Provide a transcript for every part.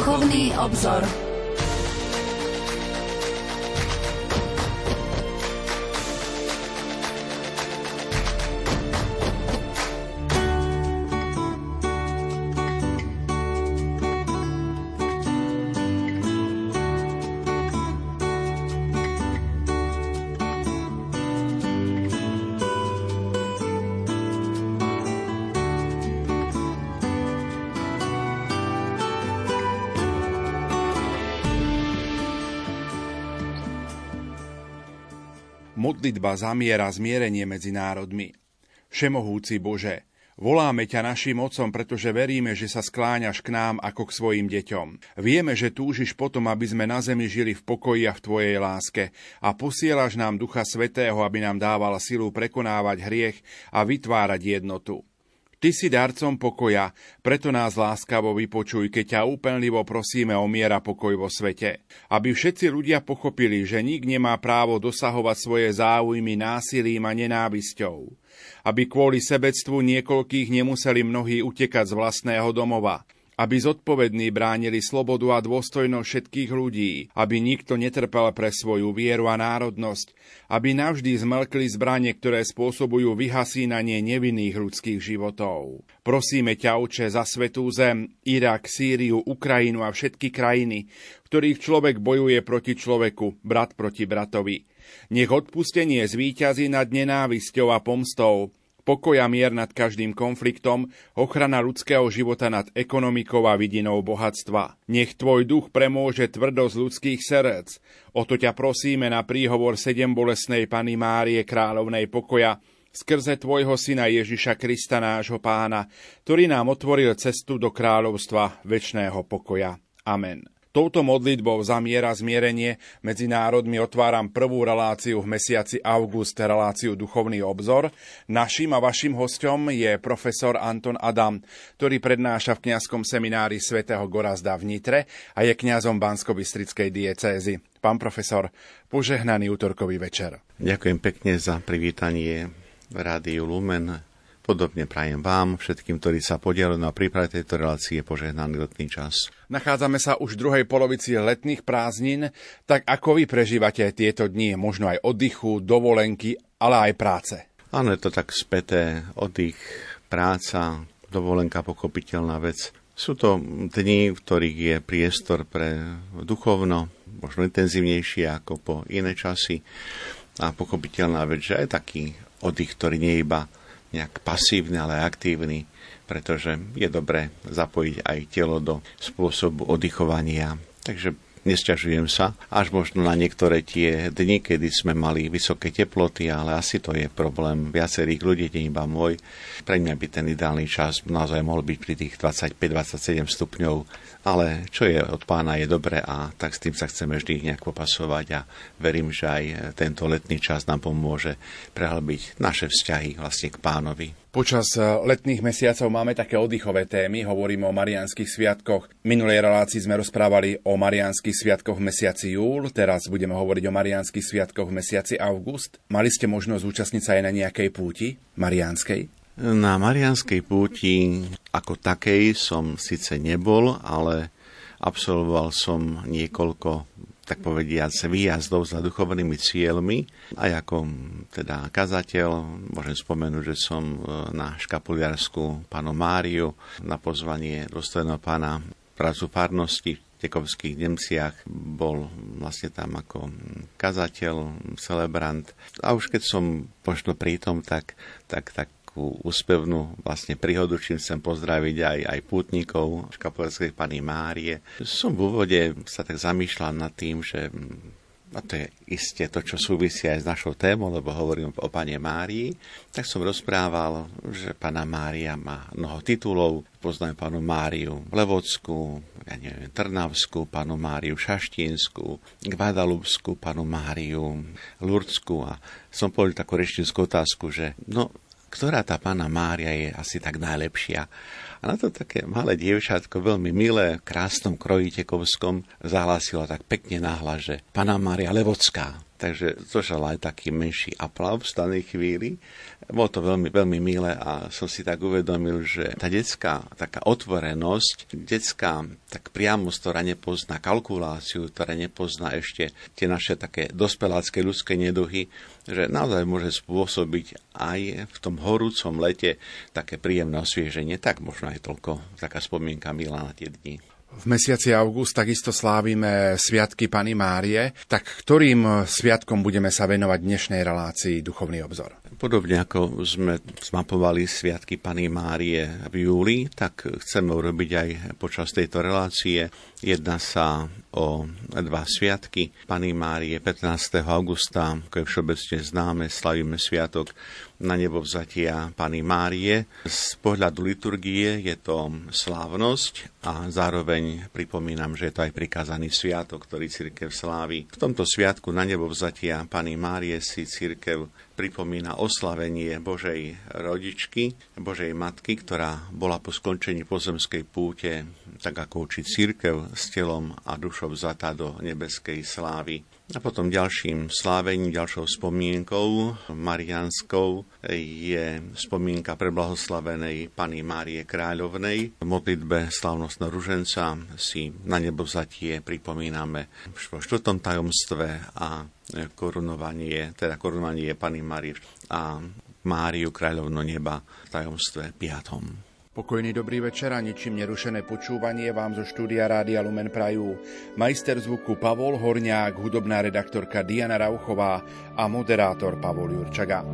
Duchovný obzor. Modlitba zamiera zmierenie medzi národmi. Všemohúci Bože, voláme ťa našim mocom, pretože veríme, že sa skláňaš k nám ako k svojim deťom. Vieme, že túžiš potom, aby sme na zemi žili v pokoji a v Tvojej láske a posielaš nám Ducha Svetého, aby nám dával silu prekonávať hriech a vytvárať jednotu. Ty si darcom pokoja, preto nás láskavo vypočuj, keď ťa úpenlivo prosíme o miera pokoj vo svete. Aby všetci ľudia pochopili, že nik nemá právo dosahovať svoje záujmy násilím a nenávisťou. Aby kvôli sebectvu niekoľkých nemuseli mnohí utekať z vlastného domova aby zodpovední bránili slobodu a dôstojnosť všetkých ľudí, aby nikto netrpel pre svoju vieru a národnosť, aby navždy zmlkli zbranie, ktoré spôsobujú vyhasínanie nevinných ľudských životov. Prosíme ťa, Oče, za svetú zem, Irak, Sýriu, Ukrajinu a všetky krajiny, ktorých človek bojuje proti človeku, brat proti bratovi. Nech odpustenie zvíťazí nad nenávisťou a pomstou, pokoj a mier nad každým konfliktom, ochrana ľudského života nad ekonomikou a vidinou bohatstva. Nech tvoj duch premôže tvrdosť ľudských srdc. O to ťa prosíme na príhovor sedem bolesnej Pany Márie Kráľovnej pokoja, skrze Tvojho Syna Ježiša Krista nášho Pána, ktorý nám otvoril cestu do kráľovstva väčšného pokoja. Amen. Touto modlitbou za miera zmierenie medzi národmi otváram prvú reláciu v mesiaci august, reláciu Duchovný obzor. Naším a vašim hostom je profesor Anton Adam, ktorý prednáša v kňazskom seminári svätého Gorazda v Nitre a je kňazom Bansko-Bystrickej diecézy. Pán profesor, požehnaný útorkový večer. Ďakujem pekne za privítanie Rádiu Lumen Podobne prajem vám, všetkým, ktorí sa podielili na príprave tejto relácie, požehnaný letný čas. Nachádzame sa už v druhej polovici letných prázdnin, tak ako vy prežívate tieto dni, možno aj oddychu, dovolenky, ale aj práce? Áno, je to tak späté, oddych, práca, dovolenka, pochopiteľná vec. Sú to dni, v ktorých je priestor pre duchovno, možno intenzívnejšie ako po iné časy. A pochopiteľná vec, že aj taký oddych, ktorý nie je iba nejak pasívny, ale aktívny, pretože je dobré zapojiť aj telo do spôsobu oddychovania. Takže Nesťažujem sa, až možno na niektoré tie dni, kedy sme mali vysoké teploty, ale asi to je problém viacerých ľudí, nie iba môj. Pre mňa by ten ideálny čas naozaj mohol byť pri tých 25-27 stupňov, ale čo je od pána je dobre a tak s tým sa chceme vždy nejak popasovať a verím, že aj tento letný čas nám pomôže prehlbiť naše vzťahy vlastne k pánovi. Počas eh, letných mesiacov máme také oddychové témy, hovoríme o marianských sviatkoch. Minulej relácii sme rozprávali o marianských sviatkoch v mesiaci júl, teraz budeme hovoriť o marianských sviatkoch v mesiaci august. Mali ste možnosť zúčastniť sa aj na nejakej púti marianskej? Na marianskej púti ako takej som síce nebol, ale absolvoval som niekoľko tak povediať, výjazdov za duchovnými cieľmi. Aj ako teda kazateľ môžem spomenúť, že som e, na škapuliarsku pánu Máriu na pozvanie dôstojného pána prácu farnosti v Tekovských Nemciach bol vlastne tam ako kazateľ, celebrant. A už keď som možno prítom, tak, tak, tak takú úspevnú vlastne príhodu, čím chcem pozdraviť aj, aj pútnikov škapoleckej pani Márie. Som v úvode sa tak zamýšľal nad tým, že mm, a to je isté to, čo súvisí aj s našou témou, lebo hovorím o pane Márii, tak som rozprával, že pána Mária má mnoho titulov. Poznám pánu Máriu Levodskú, ja neviem, Trnavskú, pánu Máriu Šaštínsku, Guadalupskú, pánu Máriu Lurdskú a som povedal takú rečnickú otázku, že no, ktorá tá pána Mária je asi tak najlepšia. A na to také malé dievčatko, veľmi milé, v krásnom kroji tekovskom, zahlásila tak pekne náhla, že pána Mária Levocká. takže zožal aj taký menší aplav v stanej chvíli. Bolo to veľmi, veľmi milé a som si tak uvedomil, že tá detská taká otvorenosť, detská tak priamo, ktorá nepozná kalkuláciu, ktorá nepozná ešte tie naše také dospelácké ľudské neduhy, že naozaj môže spôsobiť aj v tom horúcom lete také príjemné osvieženie. Tak možno aj toľko taká spomienka milá na tie dni. V mesiaci august takisto slávime Sviatky Pany Márie. Tak ktorým sviatkom budeme sa venovať dnešnej relácii Duchovný obzor? Podobne ako sme zmapovali Sviatky Pany Márie v júli, tak chceme urobiť aj počas tejto relácie. Jedná sa o dva sviatky Pany Márie 15. augusta, ako je všeobecne známe, slavíme sviatok na nebo vzatia Pany Márie. Z pohľadu liturgie je to slávnosť a zároveň pripomínam, že je to aj prikázaný sviatok, ktorý církev slávi. V tomto sviatku na nebo vzatia Pany Márie si církev pripomína oslavenie Božej rodičky, Božej matky, ktorá bola po skončení pozemskej púte, tak ako učí církev, s telom a dušou vzatá do nebeskej slávy. A potom ďalším slávením, ďalšou spomienkou marianskou je spomienka preblahoslavenej Pany Márie Kráľovnej. V modlitbe slavnostného ruženca si na nebo vzatie pripomíname v štvrtom tajomstve a korunovanie, teda korunovanie Pany Márie a Máriu Kráľovno neba v tajomstve piatom. Pokojný dobrý večer a ničím nerušené počúvanie vám zo štúdia Rádia Lumen Prajú. Majster zvuku Pavol Horniák, hudobná redaktorka Diana Rauchová a moderátor Pavol Jurčaga.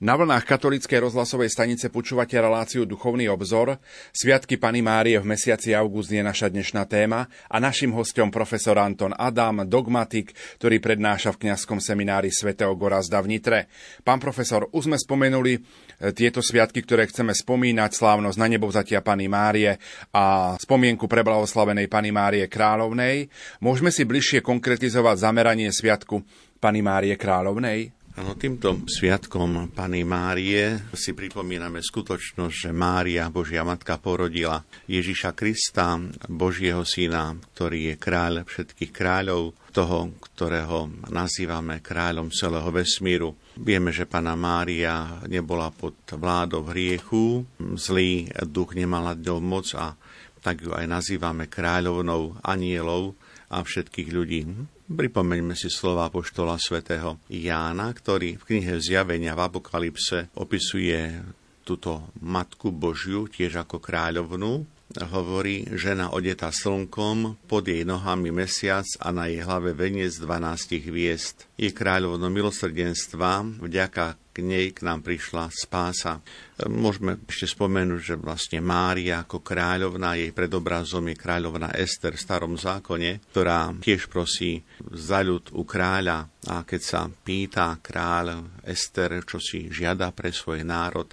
Na vlnách katolíckej rozhlasovej stanice počúvate reláciu Duchovný obzor. Sviatky Pany Márie v mesiaci august je naša dnešná téma a našim hostom profesor Anton Adam, dogmatik, ktorý prednáša v kňazskom seminári svätého Gorazda v Nitre. Pán profesor, už sme spomenuli e, tieto sviatky, ktoré chceme spomínať, slávnosť na nebovzatia Pany Márie a spomienku pre blahoslavenej Pany Márie Kráľovnej. Môžeme si bližšie konkretizovať zameranie sviatku Pany Márie Kráľovnej? Ano, týmto sviatkom Pany Márie si pripomíname skutočnosť, že Mária, Božia Matka, porodila Ježiša Krista, Božieho syna, ktorý je kráľ všetkých kráľov, toho, ktorého nazývame kráľom celého vesmíru. Vieme, že Pana Mária nebola pod vládou hriechu, zlý duch nemala ňou moc a tak ju aj nazývame kráľovnou anielov a všetkých ľudí. Pripomeňme si slova poštola svätého Jána, ktorý v knihe Zjavenia v Apokalypse opisuje túto Matku Božiu tiež ako kráľovnú. Hovorí, žena odeta slnkom, pod jej nohami mesiac a na jej hlave veniec 12 hviezd. Je kráľovno milosrdenstva, vďaka k nej k nám prišla spása. Môžeme ešte spomenúť, že vlastne Mária ako kráľovná, jej predobrazom je kráľovná Ester v starom zákone, ktorá tiež prosí za ľud u kráľa a keď sa pýta kráľ Ester, čo si žiada pre svoj národ,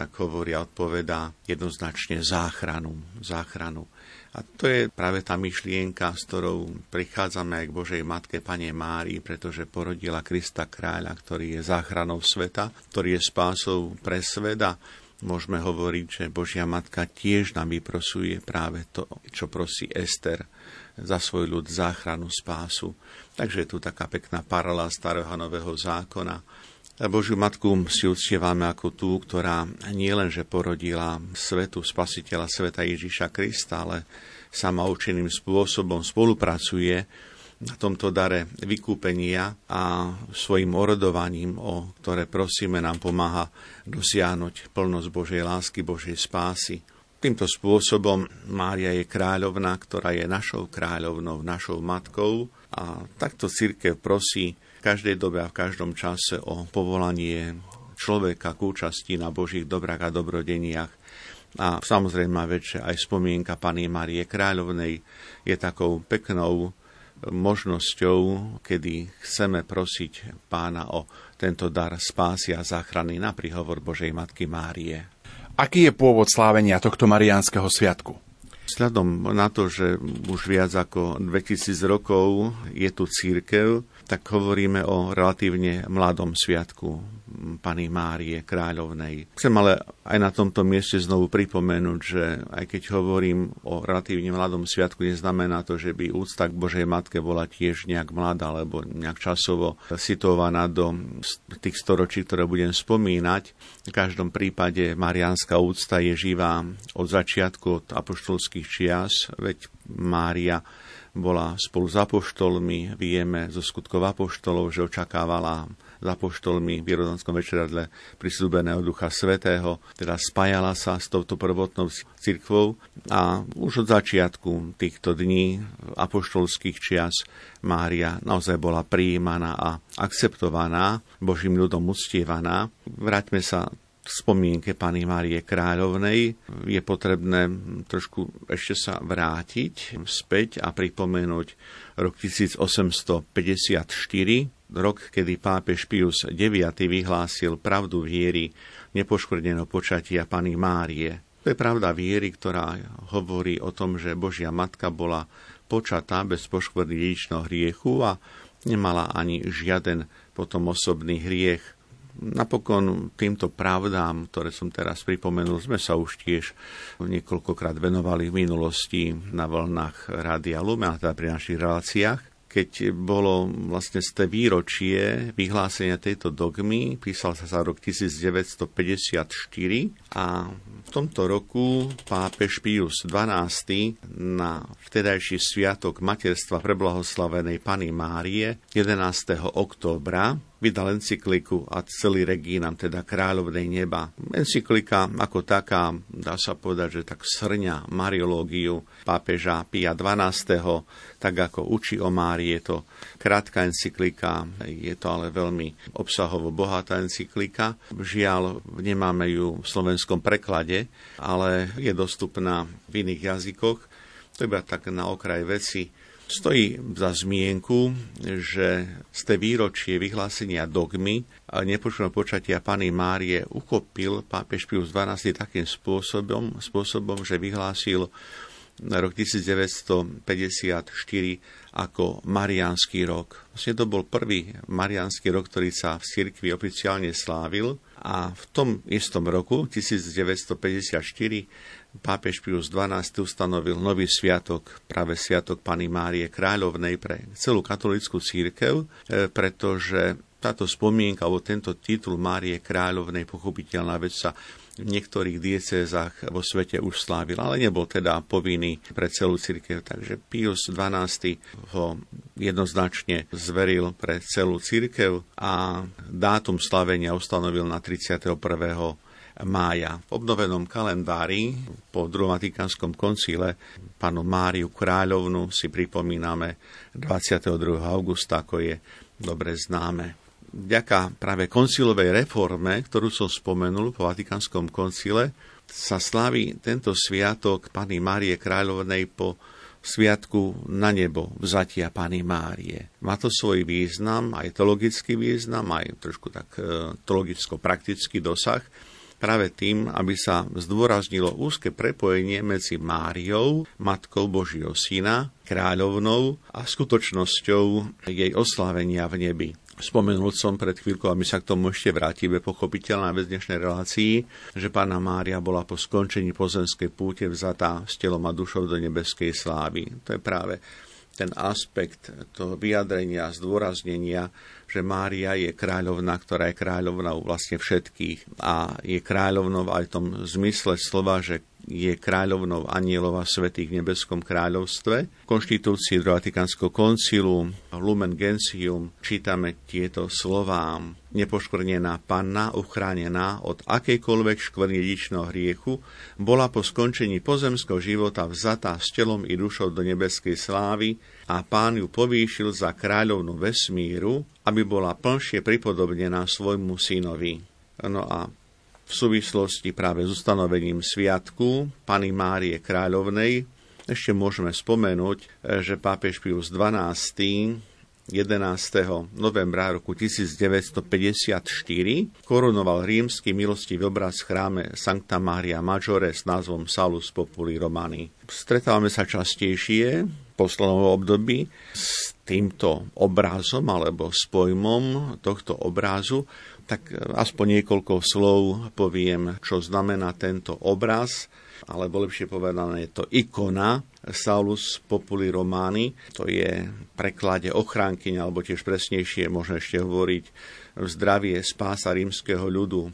tak hovorí a odpovedá jednoznačne záchranu. záchranu. A to je práve tá myšlienka, s ktorou prichádzame aj k Božej Matke Pane Márii, pretože porodila Krista kráľa, ktorý je záchranou sveta, ktorý je spásou pre sveta. Môžeme hovoriť, že Božia Matka tiež nám vyprosuje práve to, čo prosí Ester za svoj ľud záchranu, spásu. Takže je tu taká pekná paralela starého nového zákona. Božiu Matku si uctievame ako tú, ktorá nielenže porodila svetu spasiteľa sveta Ježiša Krista, ale sama určeným spôsobom spolupracuje na tomto dare vykúpenia a svojim orodovaním, o ktoré prosíme, nám pomáha dosiahnuť plnosť Božej lásky, Božej spásy. Týmto spôsobom Mária je kráľovná, ktorá je našou kráľovnou, našou matkou a takto církev prosí každej dobe a v každom čase o povolanie človeka k účasti na Božích dobrách a dobrodeniach. A samozrejme väčšia aj spomienka Pany Marie Kráľovnej je takou peknou možnosťou, kedy chceme prosiť pána o tento dar spásy a záchrany na príhovor Božej Matky Márie. Aký je pôvod slávenia tohto mariánskeho sviatku? Vzhľadom na to, že už viac ako 2000 rokov je tu církev, tak hovoríme o relatívne mladom sviatku Pany Márie Kráľovnej. Chcem ale aj na tomto mieste znovu pripomenúť, že aj keď hovorím o relatívne mladom sviatku, neznamená to, že by úcta k Božej Matke bola tiež nejak mladá alebo nejak časovo situovaná do tých storočí, ktoré budem spomínať. V každom prípade mariánska úcta je živá od začiatku, od apoštolských čias, veď Mária bola spolu s apoštolmi, vieme zo skutkov apoštolov, že očakávala s apoštolmi v Jerodomskom večeradle prisľúbeného Ducha Svetého, teda spájala sa s touto prvotnou cirkvou a už od začiatku týchto dní apoštolských čias Mária naozaj bola prijímaná a akceptovaná, Božím ľudom uctievaná. Vráťme sa spomienke Pany Márie Kráľovnej je potrebné trošku ešte sa vrátiť späť a pripomenúť rok 1854, rok, kedy pápež Pius IX vyhlásil pravdu viery nepoškvrneného počatia Pany Márie. To je pravda viery, ktorá hovorí o tom, že Božia Matka bola počatá bez poškvrny dedičného hriechu a nemala ani žiaden potom osobný hriech Napokon týmto pravdám, ktoré som teraz pripomenul, sme sa už tiež niekoľkokrát venovali v minulosti na vlnách Rádia Lume, a teda pri našich reláciách keď bolo vlastne z té výročie vyhlásenia tejto dogmy, písal sa za rok 1954 a v tomto roku pápež Pius XII na vtedajší sviatok materstva preblahoslavenej Pany Márie 11. októbra vydal encykliku a celý regínam, teda kráľovnej neba. Encyklika ako taká, dá sa povedať, že tak srňa mariológiu pápeža Pia XII, tak ako učí o Márii. Je to krátka encyklika, je to ale veľmi obsahovo bohatá encyklika. Žiaľ, nemáme ju v slovenskom preklade, ale je dostupná v iných jazykoch. To iba tak na okraj veci Stojí za zmienku, že z tej výročie vyhlásenia dogmy nepočného počatia Pany Márie uchopil pápež Pius XII takým spôsobom, spôsobom, že vyhlásil rok 1954 ako Mariánsky rok. Vlastne to bol prvý Mariánsky rok, ktorý sa v cirkvi oficiálne slávil a v tom istom roku, 1954, pápež Pius XII ustanovil nový sviatok, práve sviatok Pany Márie Kráľovnej pre celú katolickú církev, e, pretože táto spomienka alebo tento titul Márie Kráľovnej, pochopiteľná vec sa v niektorých diecézach vo svete už slávil, ale nebol teda povinný pre celú církev. Takže Pius XII ho jednoznačne zveril pre celú církev a dátum slavenia ustanovil na 31 mája. V obnovenom kalendári po druhom Vatikánskom koncile panu Máriu Kráľovnu si pripomíname 22. augusta, ako je dobre známe. Vďaka práve koncilovej reforme, ktorú som spomenul po Vatikánskom koncile, sa slaví tento sviatok Pany Márie Kráľovnej po sviatku na nebo vzatia Pany Márie. Má to svoj význam, aj teologický význam, aj trošku tak e, teologicko-praktický dosah práve tým, aby sa zdôraznilo úzke prepojenie medzi Máriou, Matkou Božieho Syna, kráľovnou a skutočnosťou jej oslávenia v nebi. Spomenul som pred chvíľkou, a my sa k tomu ešte vrátime, pochopiteľná vec dnešnej relácii, že pána Mária bola po skončení pozemskej púte vzatá s telom a dušou do nebeskej slávy. To je práve ten aspekt toho vyjadrenia, zdôraznenia že Mária je kráľovná, ktorá je kráľovnou vlastne všetkých a je kráľovnou aj v tom zmysle slova, že je kráľovnou anielov a svetých v nebeskom kráľovstve. V konštitúcii Vatikánskeho koncilu Lumen Gentium čítame tieto slová. Nepoškvrnená panna, uchránená od akejkoľvek škvrny dedičného hriechu, bola po skončení pozemského života vzatá s telom i dušou do nebeskej slávy a pán ju povýšil za kráľovnú vesmíru, aby bola plnšie pripodobnená svojmu synovi. No a v súvislosti práve s ustanovením sviatku Pany Márie Kráľovnej ešte môžeme spomenúť, že pápež Pius XII 11. novembra roku 1954 korunoval rímsky milostivý obraz v chráme Sancta Maria Maggiore s názvom Salus Populi Romani. Stretávame sa častejšie v poslednom období s týmto obrazom alebo s pojmom tohto obrazu, tak aspoň niekoľko slov poviem, čo znamená tento obraz alebo lepšie povedané je to ikona Saulus Populi Romani, to je preklade ochránkyň, alebo tiež presnejšie možno ešte hovoriť zdravie spása rímskeho ľudu.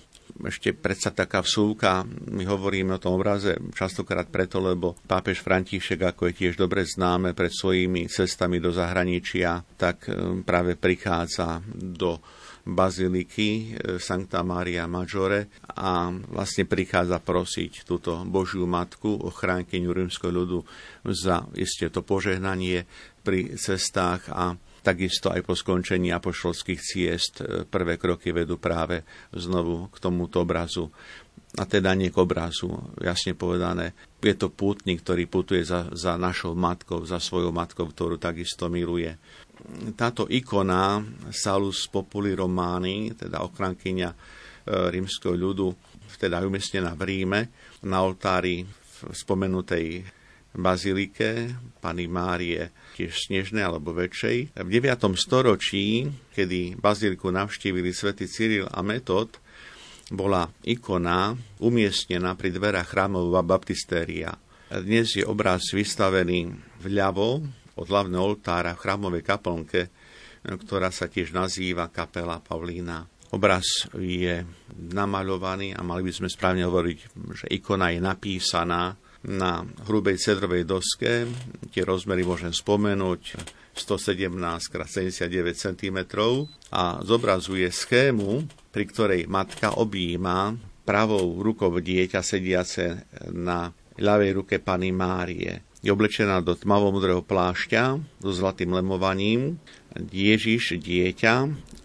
Ešte predsa taká vsúka, my hovoríme o tom obraze častokrát preto, lebo pápež František, ako je tiež dobre známe pred svojimi cestami do zahraničia, tak um, práve prichádza do baziliky e, Sancta Maria Maggiore a vlastne prichádza prosiť túto Božiu Matku, ochránkyňu rímskeho ľudu za isté to požehnanie pri cestách a takisto aj po skončení apoštolských ciest e, prvé kroky vedú práve znovu k tomuto obrazu a teda nie k obrazu, jasne povedané. Je to pútnik, ktorý putuje za, za našou matkou, za svojou matkou, ktorú takisto miluje táto ikona Salus Populi Romani, teda ochrankyňa e, rímskeho ľudu, teda umiestnená v Ríme, na oltári v spomenutej bazilike Pany Márie, tiež snežnej alebo väčšej. V 9. storočí, kedy baziliku navštívili svätý Cyril a Metod, bola ikona umiestnená pri dverách chrámov baptistéria. Dnes je obraz vystavený vľavo od hlavného oltára v chrámovej kaplnke, ktorá sa tiež nazýva kapela Pavlína. Obraz je namaľovaný a mali by sme správne hovoriť, že ikona je napísaná na hrubej cedrovej doske. Tie rozmery môžem spomenúť 117 x 79 cm a zobrazuje schému, pri ktorej matka objíma pravou rukou dieťa sediace na ľavej ruke Pany Márie. Je oblečená do tmavo-modrého plášťa so zlatým lemovaním. Ježiš, dieťa,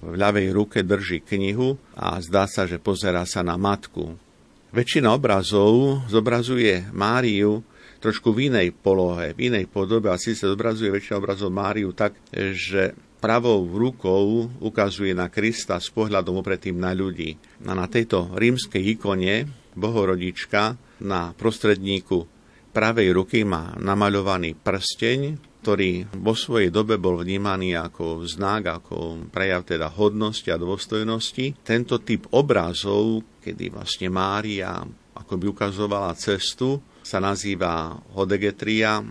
v ľavej ruke drží knihu a zdá sa, že pozera sa na matku. Väčšina obrazov zobrazuje Máriu trošku v inej polohe, v inej podobe a síce zobrazuje väčšina obrazov Máriu tak, že pravou rukou ukazuje na Krista s pohľadom opretým na ľudí. A na tejto rímskej ikone Bohorodička na prostredníku pravej ruky má namaľovaný prsteň, ktorý vo svojej dobe bol vnímaný ako znak, ako prejav teda hodnosti a dôstojnosti. Tento typ obrazov, kedy vlastne Mária ako by ukazovala cestu, sa nazýva hodegetria,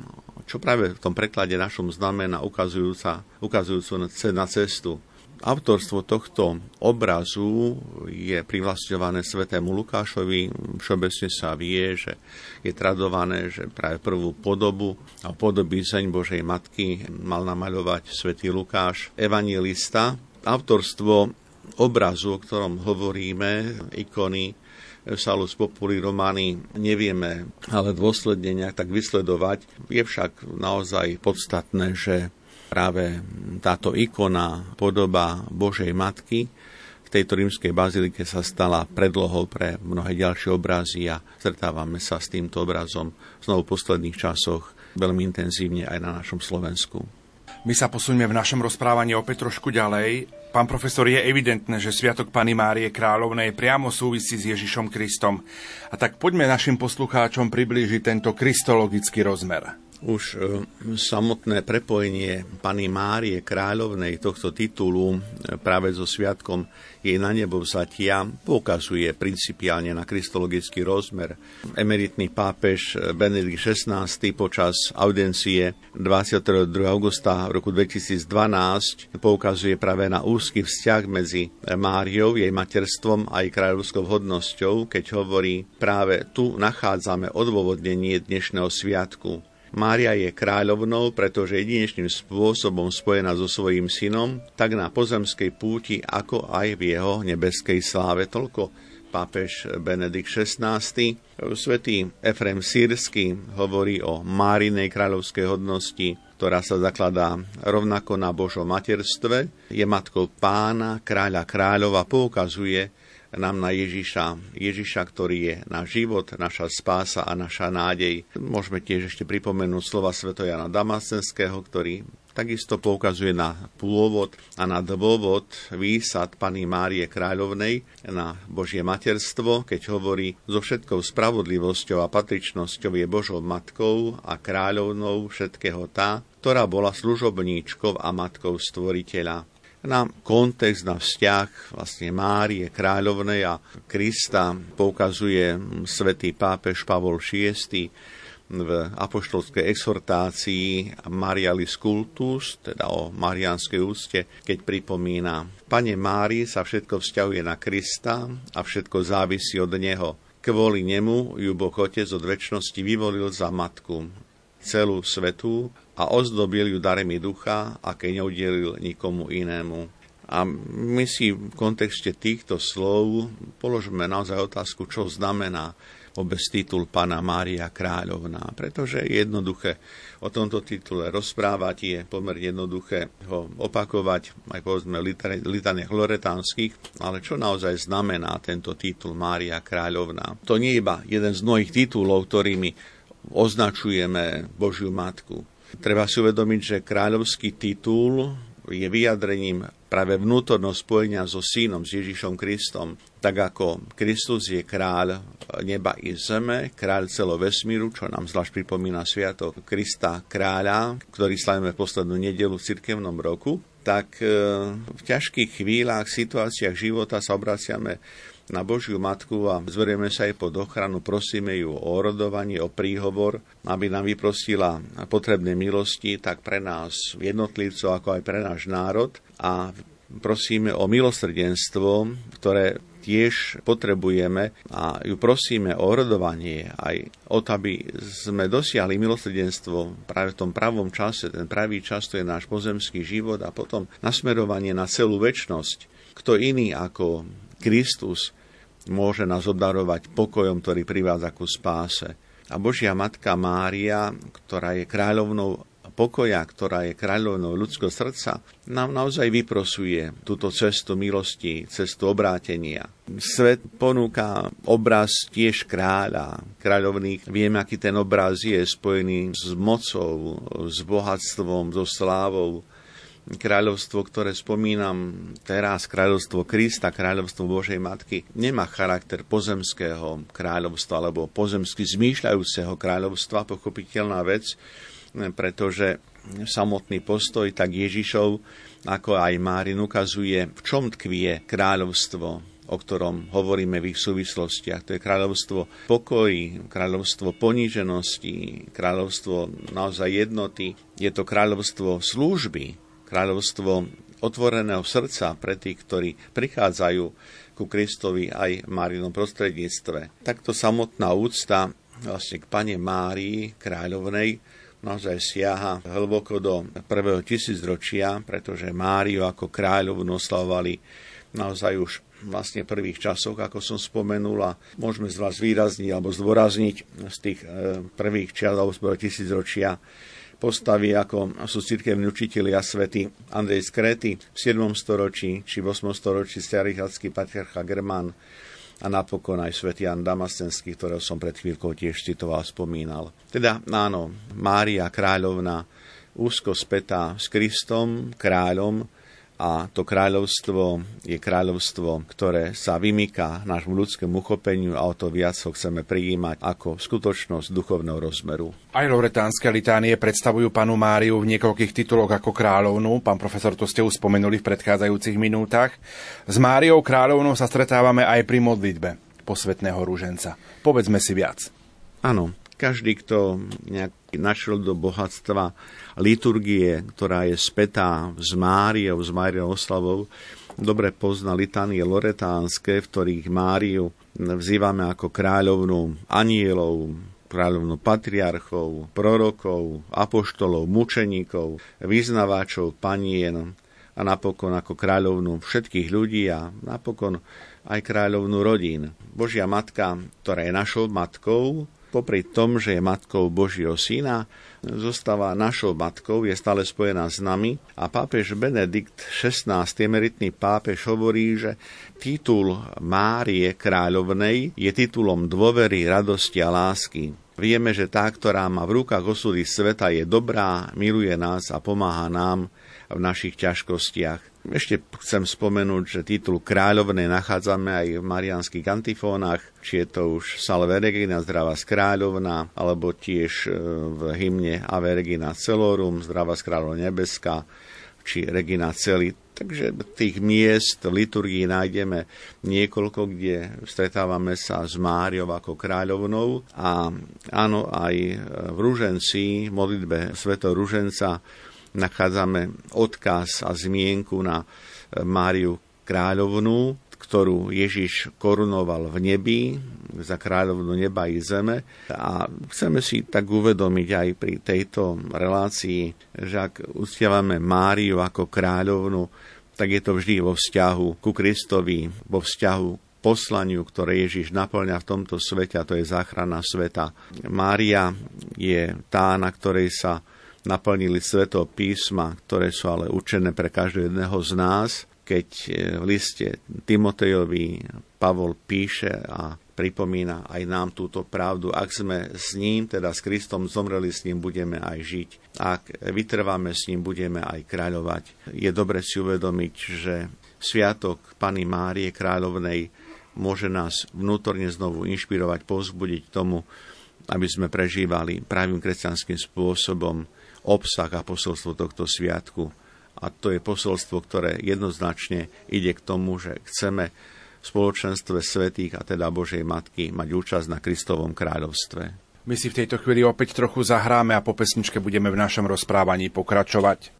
čo práve v tom preklade našom znamená ukazujúca, ukazujúcu na cestu. Autorstvo tohto obrazu je privlastňované svetému Lukášovi. Všeobecne sa vie, že je tradované, že práve prvú podobu a podoby zeň Božej Matky mal namaľovať svätý Lukáš, evangelista. Autorstvo obrazu, o ktorom hovoríme, ikony Salus Populi Romani nevieme ale dôsledne nejak tak vysledovať. Je však naozaj podstatné, že práve táto ikona, podoba Božej Matky, v tejto rímskej bazilike sa stala predlohou pre mnohé ďalšie obrazy a stretávame sa s týmto obrazom znovu v posledných časoch veľmi intenzívne aj na našom Slovensku. My sa posunieme v našom rozprávaní opäť trošku ďalej Pán profesor, je evidentné, že Sviatok Pany Márie Kráľovnej priamo súvisí s Ježišom Kristom. A tak poďme našim poslucháčom priblížiť tento kristologický rozmer. Už e, samotné prepojenie Pany Márie Kráľovnej tohto titulu e, práve so sviatkom jej na nebo vzatia poukazuje principiálne na kristologický rozmer. Emeritný pápež e, Benedikt XVI počas audencie 22. augusta roku 2012 poukazuje práve na úzky vzťah medzi Máriou, jej materstvom a jej kráľovskou hodnosťou, keď hovorí práve tu nachádzame odôvodnenie dnešného sviatku Mária je kráľovnou, pretože jedinečným spôsobom spojená so svojím synom, tak na pozemskej púti, ako aj v jeho nebeskej sláve. Toľko pápež Benedikt XVI. Svetý Efrem Sírsky hovorí o Márinej kráľovskej hodnosti, ktorá sa zakladá rovnako na Božom materstve, je matkou pána, kráľa kráľova, poukazuje nám na Ježiša, Ježiša, ktorý je náš život, naša spása a naša nádej. Môžeme tiež ešte pripomenúť slova svetojana Damasenského, ktorý takisto poukazuje na pôvod a na dôvod výsad Pany Márie Kráľovnej na Božie materstvo, keď hovorí, so všetkou spravodlivosťou a patričnosťou je Božou matkou a kráľovnou všetkého tá, ktorá bola služobníčkou a matkou stvoriteľa na kontext, na vzťah vlastne Márie kráľovnej a Krista poukazuje svätý pápež Pavol VI v apoštolskej exhortácii Marialis Cultus, teda o marianskej úcte, keď pripomína Pane Mári sa všetko vzťahuje na Krista a všetko závisí od Neho. Kvôli nemu ju Boh Otec od väčšnosti vyvolil za matku celú svetu a ozdobil ju darmi ducha, aké neudelil nikomu inému. A my si v kontexte týchto slov položme naozaj otázku, čo znamená vôbec titul Pana Mária Kráľovná, pretože je jednoduché o tomto titule rozprávať, je pomerne jednoduché ho opakovať, aj povedzme litaniach loretánskych, ale čo naozaj znamená tento titul Mária Kráľovná? To nie je iba jeden z mnohých titulov, ktorými označujeme Božiu Matku. Treba si uvedomiť, že kráľovský titul je vyjadrením práve vnútorného spojenia so synom, s Ježišom Kristom. Tak ako Kristus je kráľ neba i zeme, kráľ celo vesmíru, čo nám zvlášť pripomína sviatok Krista kráľa, ktorý slavíme poslednú nedelu v cirkevnom roku, tak e, v ťažkých chvíľach, situáciách života sa obraciame na Božiu Matku a zverieme sa jej pod ochranu, prosíme ju o orodovanie, o príhovor, aby nám vyprostila potrebné milosti, tak pre nás jednotlivcov, ako aj pre náš národ a prosíme o milosrdenstvo, ktoré tiež potrebujeme a ju prosíme o rodovanie, aj o to, aby sme dosiahli milosrdenstvo práve v tom pravom čase. Ten pravý čas to je náš pozemský život a potom nasmerovanie na celú väčnosť. Kto iný ako Kristus môže nás obdarovať pokojom, ktorý privádza ku spáse. A Božia Matka Mária, ktorá je kráľovnou pokoja, ktorá je kráľovnou ľudského srdca, nám naozaj vyprosuje túto cestu milosti, cestu obrátenia. Svet ponúka obraz tiež kráľa, kráľovných. Vieme, aký ten obraz je spojený s mocou, s bohatstvom, so slávou. Kráľovstvo, ktoré spomínam teraz, kráľovstvo Krista, kráľovstvo Božej Matky, nemá charakter pozemského kráľovstva alebo pozemsky zmýšľajúceho kráľovstva, pochopiteľná vec, pretože samotný postoj tak Ježišov, ako aj Márin ukazuje, v čom tkvie kráľovstvo, o ktorom hovoríme v ich súvislostiach. To je kráľovstvo pokoji, kráľovstvo poníženosti, kráľovstvo naozaj jednoty. Je to kráľovstvo služby, kráľovstvo otvoreného srdca pre tých, ktorí prichádzajú ku Kristovi aj v Márinom prostredníctve. Takto samotná úcta vlastne k Pane Márii, kráľovnej, naozaj siaha hlboko do prvého tisícročia, pretože Máriu ako kráľovnú oslavovali naozaj už vlastne prvých časoch, ako som spomenul a môžeme z vás výrazniť alebo zdôrazniť z tých e, prvých čias alebo z prvého tisícročia postavy, ako sú cirkevní učitelia svety Andrej z Kréty v 7. storočí či v 8. storočí starých patriarcha Germán a napokon aj svätý Jan Damastenský, ktorého som pred chvíľkou tiež citoval, spomínal. Teda áno, Mária kráľovna úzko spätá s Kristom, kráľom, a to kráľovstvo je kráľovstvo, ktoré sa vymýka nášmu ľudskému uchopeniu a o to viac ho chceme prijímať ako skutočnosť duchovného rozmeru. Aj loretánske litánie predstavujú panu Máriu v niekoľkých tituloch ako kráľovnú. Pán profesor, to ste už spomenuli v predchádzajúcich minútach. S Máriou kráľovnou sa stretávame aj pri modlitbe posvetného rúženca. Povedzme si viac. Áno, každý, kto nejak našiel do bohatstva liturgie, ktorá je spätá s Máriou, s Máriou oslavou, dobre pozná litanie loretánske, v ktorých Máriu vzývame ako kráľovnú anielov, kráľovnú patriarchov, prorokov, apoštolov, mučeníkov, vyznaváčov, panien a napokon ako kráľovnú všetkých ľudí a napokon aj kráľovnú rodín. Božia matka, ktorá je našou matkou, popri tom, že je matkou Božieho syna, zostáva našou matkou, je stále spojená s nami a pápež Benedikt XVI, emeritný pápež, hovorí, že titul Márie kráľovnej je titulom dôvery, radosti a lásky. Vieme, že tá, ktorá má v rukách osudy sveta, je dobrá, miluje nás a pomáha nám v našich ťažkostiach. Ešte chcem spomenúť, že titul kráľovnej nachádzame aj v marianských antifónach, či je to už Salve Regina, zdravá kráľovna, alebo tiež e, v hymne Ave Regina Celorum, zdravá kráľovna nebeská, či Regina Celi. Takže tých miest v liturgii nájdeme niekoľko, kde stretávame sa s Máriou ako kráľovnou a áno, aj v Rúženci, modlitbe Sveto Rúženca, nachádzame odkaz a zmienku na e, Máriu kráľovnú, ktorú Ježiš korunoval v nebi za kráľovnú neba i zeme. A chceme si tak uvedomiť aj pri tejto relácii, že ak ustiavame Máriu ako kráľovnu, tak je to vždy vo vzťahu ku Kristovi, vo vzťahu poslaniu, ktoré Ježiš naplňa v tomto svete, a to je záchrana sveta. Mária je tá, na ktorej sa naplnili sveto písma, ktoré sú ale určené pre každého jedného z nás, keď e, v liste Timotejovi Pavol píše a pripomína aj nám túto pravdu. Ak sme s ním, teda s Kristom, zomreli s ním, budeme aj žiť. Ak vytrváme s ním, budeme aj kráľovať. Je dobre si uvedomiť, že Sviatok Pany Márie Kráľovnej môže nás vnútorne znovu inšpirovať, povzbudiť tomu, aby sme prežívali pravým kresťanským spôsobom obsah a posolstvo tohto sviatku. A to je posolstvo, ktoré jednoznačne ide k tomu, že chceme v spoločenstve svetých a teda Božej Matky mať účasť na Kristovom kráľovstve. My si v tejto chvíli opäť trochu zahráme a po pesničke budeme v našom rozprávaní pokračovať.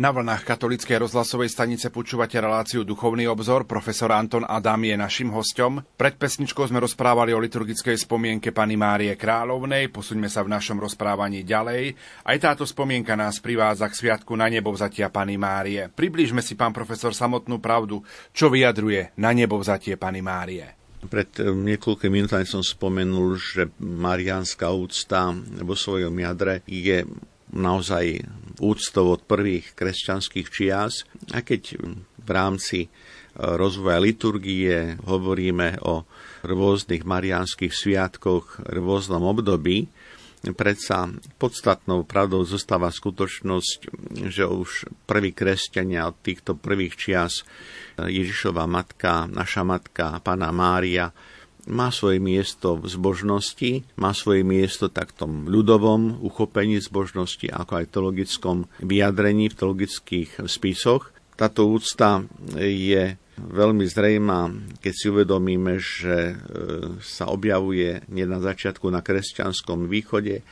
Na vlnách katolíckej rozhlasovej stanice počúvate reláciu Duchovný obzor. Profesor Anton Adam je našim hostom. Pred pesničkou sme rozprávali o liturgickej spomienke Pany Márie Kráľovnej. Posuňme sa v našom rozprávaní ďalej. Aj táto spomienka nás privádza k sviatku na nebo vzatia Pany Márie. Priblížme si, pán profesor, samotnú pravdu, čo vyjadruje na nebo vzatie Pany Márie. Pred eh, niekoľkými minútami som spomenul, že mariánska úcta vo svojom jadre je naozaj úctou od prvých kresťanských čias. A keď v rámci e, rozvoja liturgie hovoríme o rôznych mariánskych sviatkoch, rôznom období, predsa podstatnou pravdou zostáva skutočnosť, že už prví kresťania od týchto prvých čias e, Ježišova matka, naša matka, Pana Mária, má svoje miesto v zbožnosti, má svoje miesto tak v tom ľudovom uchopení zbožnosti, ako aj teologickom vyjadrení v teologických spisoch. Táto úcta je veľmi zrejmá, keď si uvedomíme, že e, sa objavuje nie na začiatku na kresťanskom východe,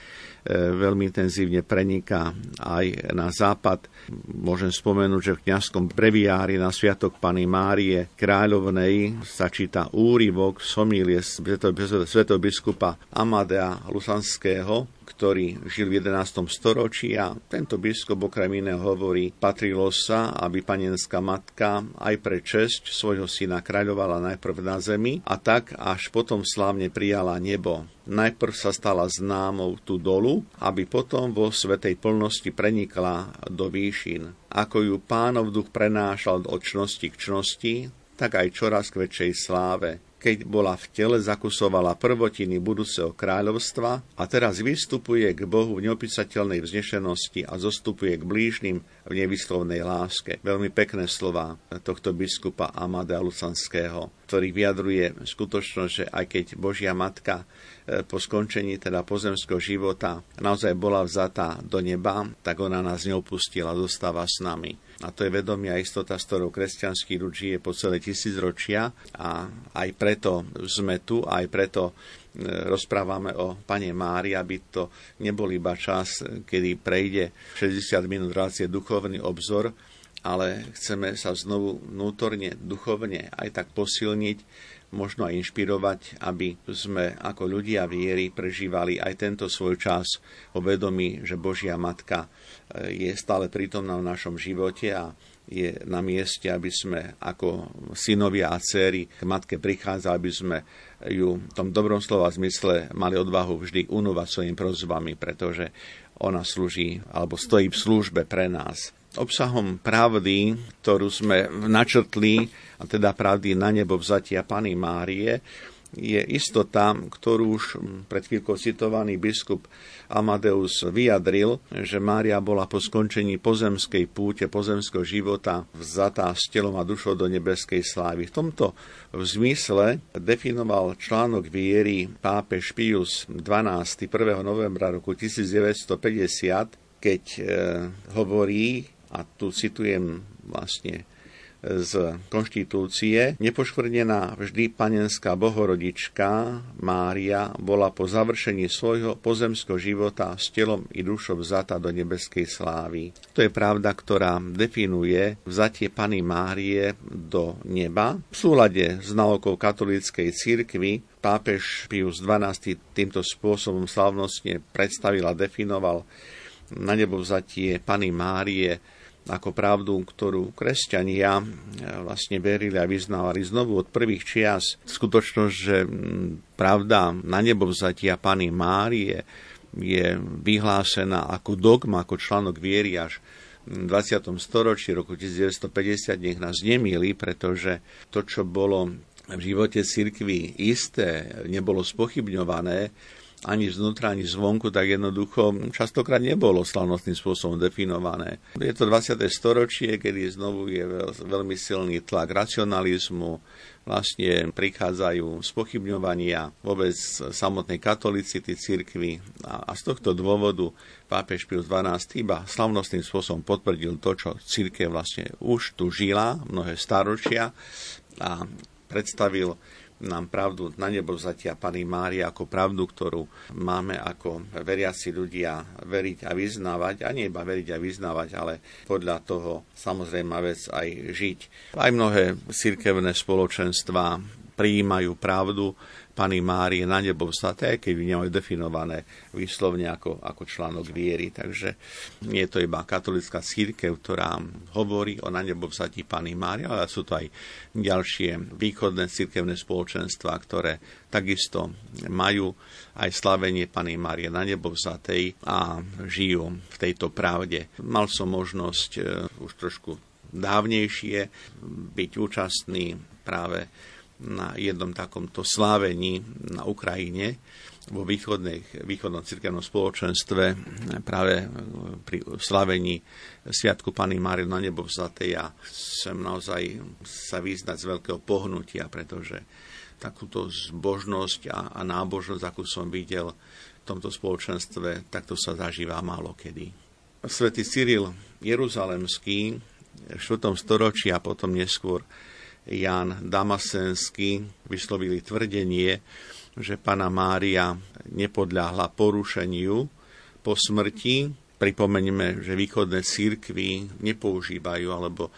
veľmi intenzívne preniká aj na západ. Môžem spomenúť, že v kniazskom breviári na Sviatok Pany Márie Kráľovnej sa číta úryvok somílie svetého biskupa Amadea Lusanského, ktorý žil v 11. storočí a tento biskup okrem iného hovorí, patrilo sa, aby panenská matka aj pre česť svojho syna kráľovala najprv na zemi a tak až potom slávne prijala nebo. Najprv sa stala známou tu dolu, aby potom vo svetej plnosti prenikla do výšin. Ako ju pánov duch prenášal od čnosti k čnosti, tak aj čoraz k väčšej sláve. Keď bola v tele, zakusovala prvotiny budúceho kráľovstva a teraz vystupuje k Bohu v neopísateľnej vznešenosti a zostupuje k blížnym v nevyslovnej láske. Veľmi pekné slova tohto biskupa Amadea Lucanského, ktorý vyjadruje skutočnosť, že aj keď Božia Matka e, po skončení teda pozemského života naozaj bola vzatá do neba, tak ona nás neopustila, zostáva s nami a to je vedomia a istota, s ktorou kresťanský ľud žije po celé tisícročia. A aj preto sme tu, aj preto e, rozprávame o Pane Mári, aby to nebol iba čas, kedy prejde 60 minút relácie duchovný obzor, ale chceme sa znovu vnútorne, duchovne aj tak posilniť, možno aj inšpirovať, aby sme ako ľudia viery prežívali aj tento svoj čas o vedomí, že Božia Matka je stále prítomná v našom živote a je na mieste, aby sme ako synovia a céry k matke prichádzali, aby sme ju v tom dobrom slova zmysle mali odvahu vždy unúvať svojimi prozbami, pretože ona slúži alebo stojí v službe pre nás. Obsahom pravdy, ktorú sme načrtli, a teda pravdy na nebo vzatia Pany Márie, je istota, ktorú už pred chvíľkou citovaný biskup Amadeus vyjadril, že Mária bola po skončení pozemskej púte, pozemského života vzatá s telom a dušou do nebeskej slávy. V tomto v zmysle definoval článok viery pápež Pius 12. 1. novembra roku 1950, keď e, hovorí, a tu citujem vlastne z konštitúcie, nepoškvrnená vždy panenská bohorodička Mária bola po završení svojho pozemského života s telom i dušou vzata do nebeskej slávy. To je pravda, ktorá definuje vzatie Pany Márie do neba. V súlade s naukou katolíckej cirkvi pápež Pius XII týmto spôsobom slavnostne predstavil a definoval na nebo vzatie Pany Márie ako pravdu, ktorú kresťania eh, vlastne verili a vyznávali znovu od prvých čias. Skutočnosť, že pravda na nebo vzatia Pany Márie je vyhlásená ako dogma, ako článok viery až v 20. storočí, roku 1950, nech nás nemýli, pretože to, čo bolo v živote cirkvi isté, nebolo spochybňované, ani zvnútra, ani zvonku, tak jednoducho častokrát nebolo slavnostným spôsobom definované. Je to 20. storočie, kedy znovu je veľmi silný tlak racionalizmu, vlastne prichádzajú spochybňovania vôbec samotnej katolicity cirkvy a, z tohto dôvodu pápež Pius XII iba slavnostným spôsobom potvrdil to, čo církev vlastne už tu žila mnohé staročia a predstavil nám pravdu na nebo vzatia Pany Mária ako pravdu, ktorú máme ako veriaci ľudia veriť a vyznávať. A nie iba veriť a vyznávať, ale podľa toho samozrejme vec aj žiť. Aj mnohé cirkevné spoločenstva prijímajú pravdu, Pany Márie na nebo vzaté, keď nemajú definované výslovne ako, ako článok viery. Takže nie je to iba katolická církev, ktorá hovorí o na nebo vzatí Pany Márie, ale sú to aj ďalšie východné církevné spoločenstva, ktoré takisto majú aj slavenie Pany Márie na nebo vzatej a žijú v tejto pravde. Mal som možnosť uh, už trošku dávnejšie byť účastný práve na jednom takomto slávení na Ukrajine vo východnej, východnom cirkevnom spoločenstve práve pri slavení Sviatku Pany Márie na nebo vzatej a chcem naozaj sa význať z veľkého pohnutia, pretože takúto zbožnosť a, a nábožnosť, akú som videl v tomto spoločenstve, takto sa zažíva málo kedy. Svetý Cyril Jeruzalemský v 4. storočí a potom neskôr Jan Damasenský vyslovili tvrdenie, že pana Mária nepodľahla porušeniu po smrti. Pripomeňme, že východné církvy nepoužívajú alebo e,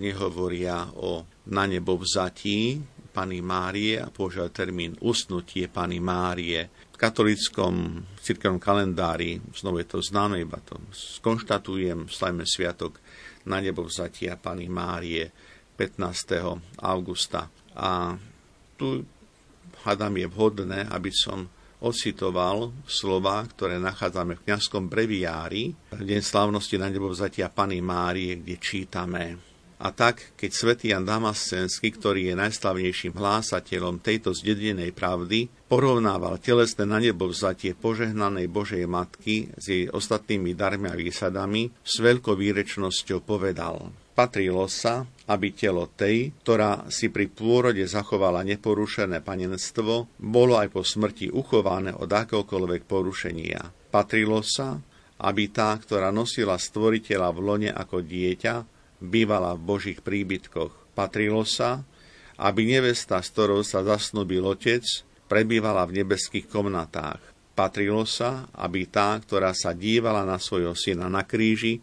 nehovoria o na nebo vzatí Pany Márie a používajú termín usnutie Pany Márie. V katolickom církevnom kalendári, znovu je to známe, iba to skonštatujem, slavíme sviatok na nebo vzatia Pany Márie 15. augusta. A tu hádam je vhodné, aby som ocitoval slova, ktoré nachádzame v kňazskom breviári, deň slávnosti na nebo Pany Márie, kde čítame A tak, keď svätý Jan Damascenský, ktorý je najslavnejším hlásateľom tejto zdedenej pravdy, porovnával telesné na nebo požehnanej Božej Matky s jej ostatnými darmi a výsadami, s veľkou výrečnosťou povedal Patrilo sa, aby telo tej, ktorá si pri pôrode zachovala neporušené panenstvo, bolo aj po smrti uchované od akéhokoľvek porušenia. Patrilo sa, aby tá, ktorá nosila stvoriteľa v lone ako dieťa, bývala v Božích príbytkoch. Patrilo sa, aby nevesta, s ktorou sa zasnúbil otec, prebývala v nebeských komnatách. Patrilo sa, aby tá, ktorá sa dívala na svojho syna na kríži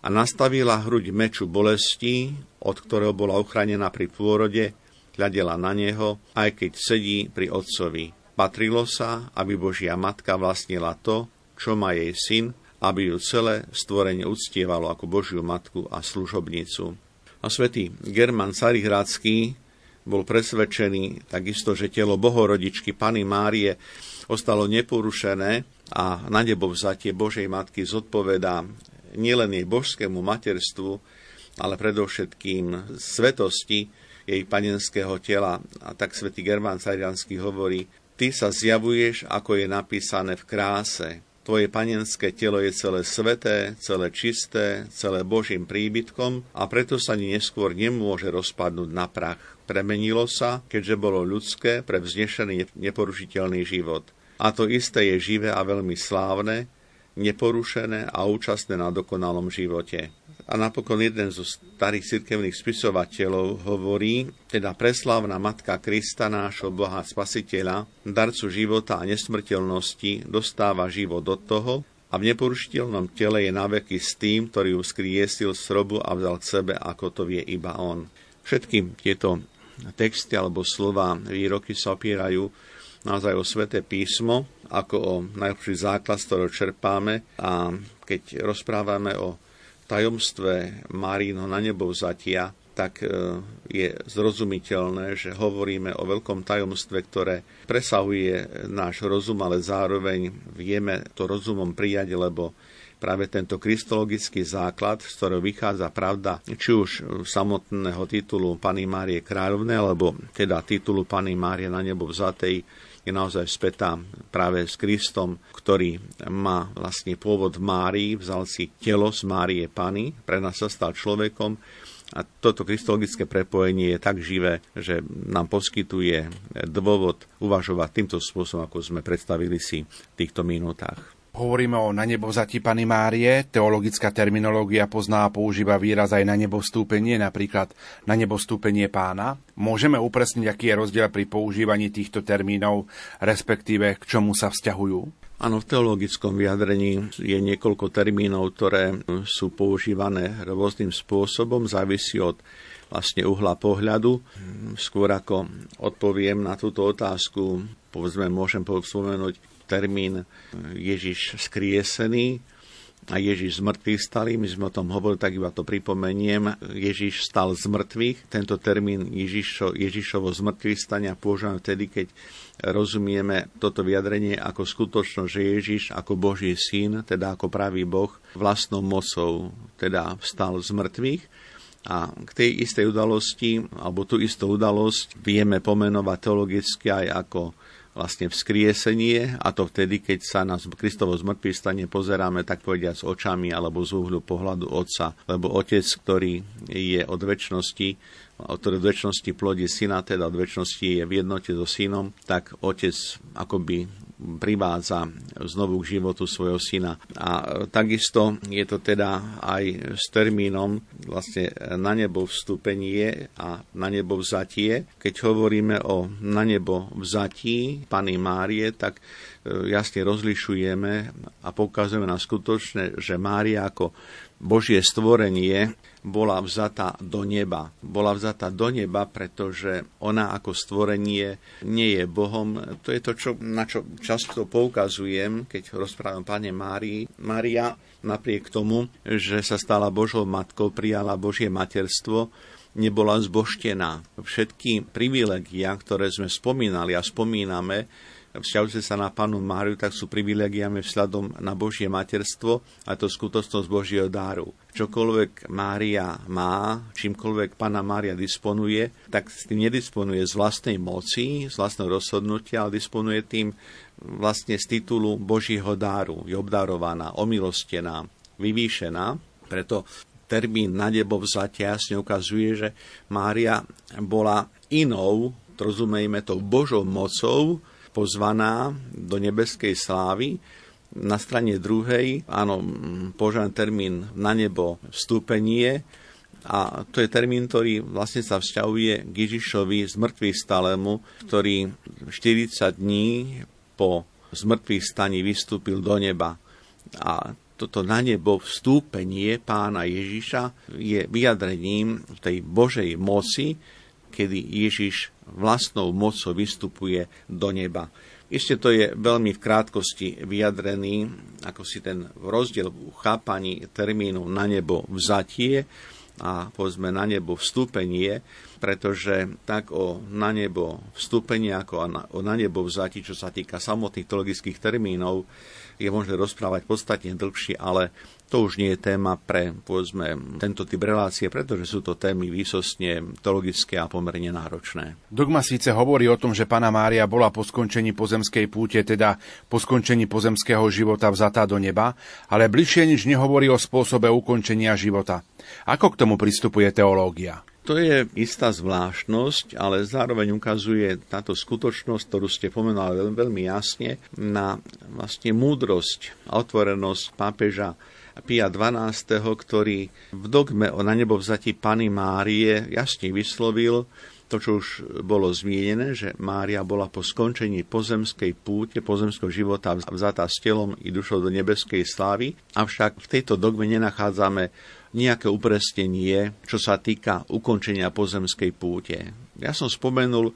a nastavila hruď meču bolesti, od ktorého bola uchránená pri pôrode, hľadela na neho, aj keď sedí pri otcovi. Patrilo sa, aby Božia matka vlastnila to, čo má jej syn, aby ju celé stvorenie uctievalo ako Božiu matku a služobnicu. A svätý German Carihradský bol presvedčený takisto, že telo bohorodičky Pany Márie ostalo neporušené a na nebo vzatie Božej Matky zodpovedá nielen jej božskému materstvu, ale predovšetkým svetosti jej panenského tela. A tak svätý Germán Carianský hovorí, ty sa zjavuješ, ako je napísané v kráse, Tvoje panenské telo je celé sveté, celé čisté, celé Božím príbytkom a preto sa ani neskôr nemôže rozpadnúť na prach. Premenilo sa, keďže bolo ľudské pre vznešený neporušiteľný život. A to isté je živé a veľmi slávne, neporušené a účastné na dokonalom živote. A napokon jeden zo starých cirkevných spisovateľov hovorí, teda preslávna Matka Krista, nášho Boha Spasiteľa, darcu života a nesmrteľnosti, dostáva život od toho a v neporušiteľnom tele je naveky s tým, ktorý ju skriesil z robu a vzal k sebe, ako to vie iba on. Všetky tieto texty alebo slova, výroky sa opierajú naozaj o sveté písmo, ako o najlepší základ, z ktorého čerpáme. A keď rozprávame o tajomstve Márino na nebo vzatia, tak e, je zrozumiteľné, že hovoríme o veľkom tajomstve, ktoré presahuje náš rozum, ale zároveň vieme to rozumom prijať, lebo práve tento kristologický základ, z ktorého vychádza pravda, či už samotného titulu Pany Márie kráľovnej, alebo teda titulu Pany Márie na nebo vzatej, je naozaj spätá práve s Kristom, ktorý má vlastne pôvod v Márii, vzal si telo z Márie Pany, pre nás sa stal človekom a toto kristologické prepojenie je tak živé, že nám poskytuje dôvod uvažovať týmto spôsobom, ako sme predstavili si v týchto minútach. Hovoríme o na nebo vzati Márie, teologická terminológia pozná a používa výraz aj na nebo vstúpenie, napríklad na nebo vstúpenie pána. Môžeme upresniť, aký je rozdiel pri používaní týchto termínov, respektíve k čomu sa vzťahujú? Áno, v teologickom vyjadrení je niekoľko termínov, ktoré sú používané rôznym spôsobom, závisí od vlastne uhla pohľadu. Skôr ako odpoviem na túto otázku, povedzme, môžem spomenúť termín Ježiš skriesený a Ježiš z mŕtvych stalý. My sme o tom hovorili, tak iba to pripomeniem. Ježiš stal z mŕtvych. Tento termín Ježišo, Ježišovo z mŕtvych stania používame vtedy, keď rozumieme toto vyjadrenie ako skutočnosť, že Ježiš ako Boží syn, teda ako pravý Boh, vlastnou mocou teda vstal z mŕtvych. A k tej istej udalosti, alebo tú istú udalosť vieme pomenovať teologicky aj ako vlastne vzkriesenie a to vtedy, keď sa na Kristovo zmrtvý stane pozeráme tak povediať s očami alebo z uhľu pohľadu Otca. Lebo Otec, ktorý je od väčšnosti, od väčšnosti plodí syna, teda od väčšnosti je v jednote so synom, tak Otec akoby privádza znovu k životu svojho syna. A takisto je to teda aj s termínom vlastne na nebo vstúpenie a na nebo vzatie. Keď hovoríme o na nebo vzatí Pany Márie, tak e, jasne rozlišujeme a pokazujeme na skutočné, že Mária ako Božie stvorenie bola vzatá do neba. Bola vzatá do neba, pretože ona ako stvorenie nie je Bohom. To je to, čo, na čo často poukazujem, keď rozprávam Pane Márii. Mária napriek tomu, že sa stala Božou matkou, prijala Božie materstvo, nebola zboštená. Všetky privilegia, ktoré sme spomínali a spomíname, vzťahujúce sa na panu Máriu, tak sú privilegiami vzhľadom na Božie materstvo a to skutočnosť Božieho dáru. čokoľvek Mária má, čímkoľvek Pana Mária disponuje, tak s tým nedisponuje z vlastnej moci, z vlastného rozhodnutia, ale disponuje tým vlastne z titulu Božího dáru. Je obdarovaná, omilostená, vyvýšená. Preto termín na nebo vzatia jasne ukazuje, že Mária bola inou, rozumejme to, Božou mocou pozvaná do nebeskej slávy, na strane druhej, áno, požaden termín na nebo vstúpenie, a to je termín, ktorý vlastne sa vzťahuje k Ježišovi z mŕtvych stalému, ktorý 40 dní po zmrtvých staní vystúpil do neba. A toto na nebo vstúpenie pána Ježiša je vyjadrením tej Božej moci, kedy Ježiš vlastnou mocou vystupuje do neba. Ešte to je veľmi v krátkosti vyjadrený, ako si ten rozdiel v chápaní termínu na nebo vzatie a povedzme na nebo vstúpenie, pretože tak o na nebo vstúpenie ako o na nebo vzatí, čo sa týka samotných teologických termínov, je možné rozprávať podstatne dlhšie, ale to už nie je téma pre povedzme, tento typ relácie, pretože sú to témy výsostne teologické a pomerne náročné. Dogma síce hovorí o tom, že Pana Mária bola po skončení pozemskej púte, teda po skončení pozemského života vzatá do neba, ale bližšie nič nehovorí o spôsobe ukončenia života. Ako k tomu pristupuje teológia? To je istá zvláštnosť, ale zároveň ukazuje táto skutočnosť, ktorú ste pomenuli veľmi jasne, na vlastne múdrosť a otvorenosť pápeža Pia XII., ktorý v dogme o na nebo vzati Pany Márie jasne vyslovil, to, čo už bolo zmienené, že Mária bola po skončení pozemskej púte, pozemského života vzatá s telom i dušou do nebeskej slávy, avšak v tejto dogme nenachádzame nejaké upresnenie, čo sa týka ukončenia pozemskej púte. Ja som spomenul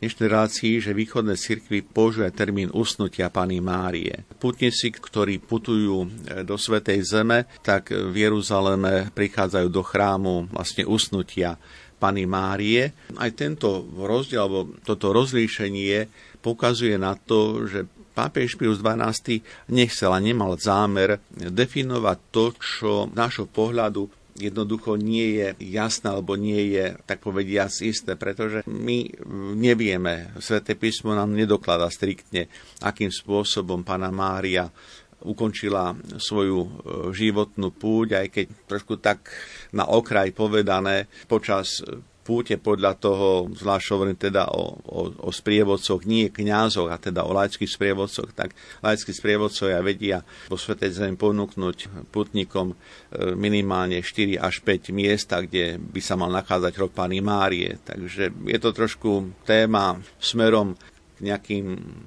relácii, že východné cirkvy používajú termín usnutia Pany Márie. Putníci, ktorí putujú e, do Svetej Zeme, tak v Jeruzaleme prichádzajú do chrámu vlastne usnutia Pany Márie. Aj tento rozdiel, alebo toto rozlíšenie pokazuje na to, že pápež Pius XII nechcel a nemal zámer definovať to, čo nášho pohľadu jednoducho nie je jasné alebo nie je, tak povediac, isté, pretože my nevieme, Sveté písmo nám nedoklada striktne, akým spôsobom Pana Mária ukončila svoju e, životnú púť, aj keď trošku tak na okraj povedané počas púte podľa toho, zvlášť hovorím teda o, o, o sprievodcoch, nie kňazoch, a teda o laických sprievodcoch, tak laickí sprievodcovia vedia vo Svetej Zemi ponúknuť putníkom e, minimálne 4 až 5 miesta, kde by sa mal nachádzať rok Pány Márie. Takže je to trošku téma smerom nejakým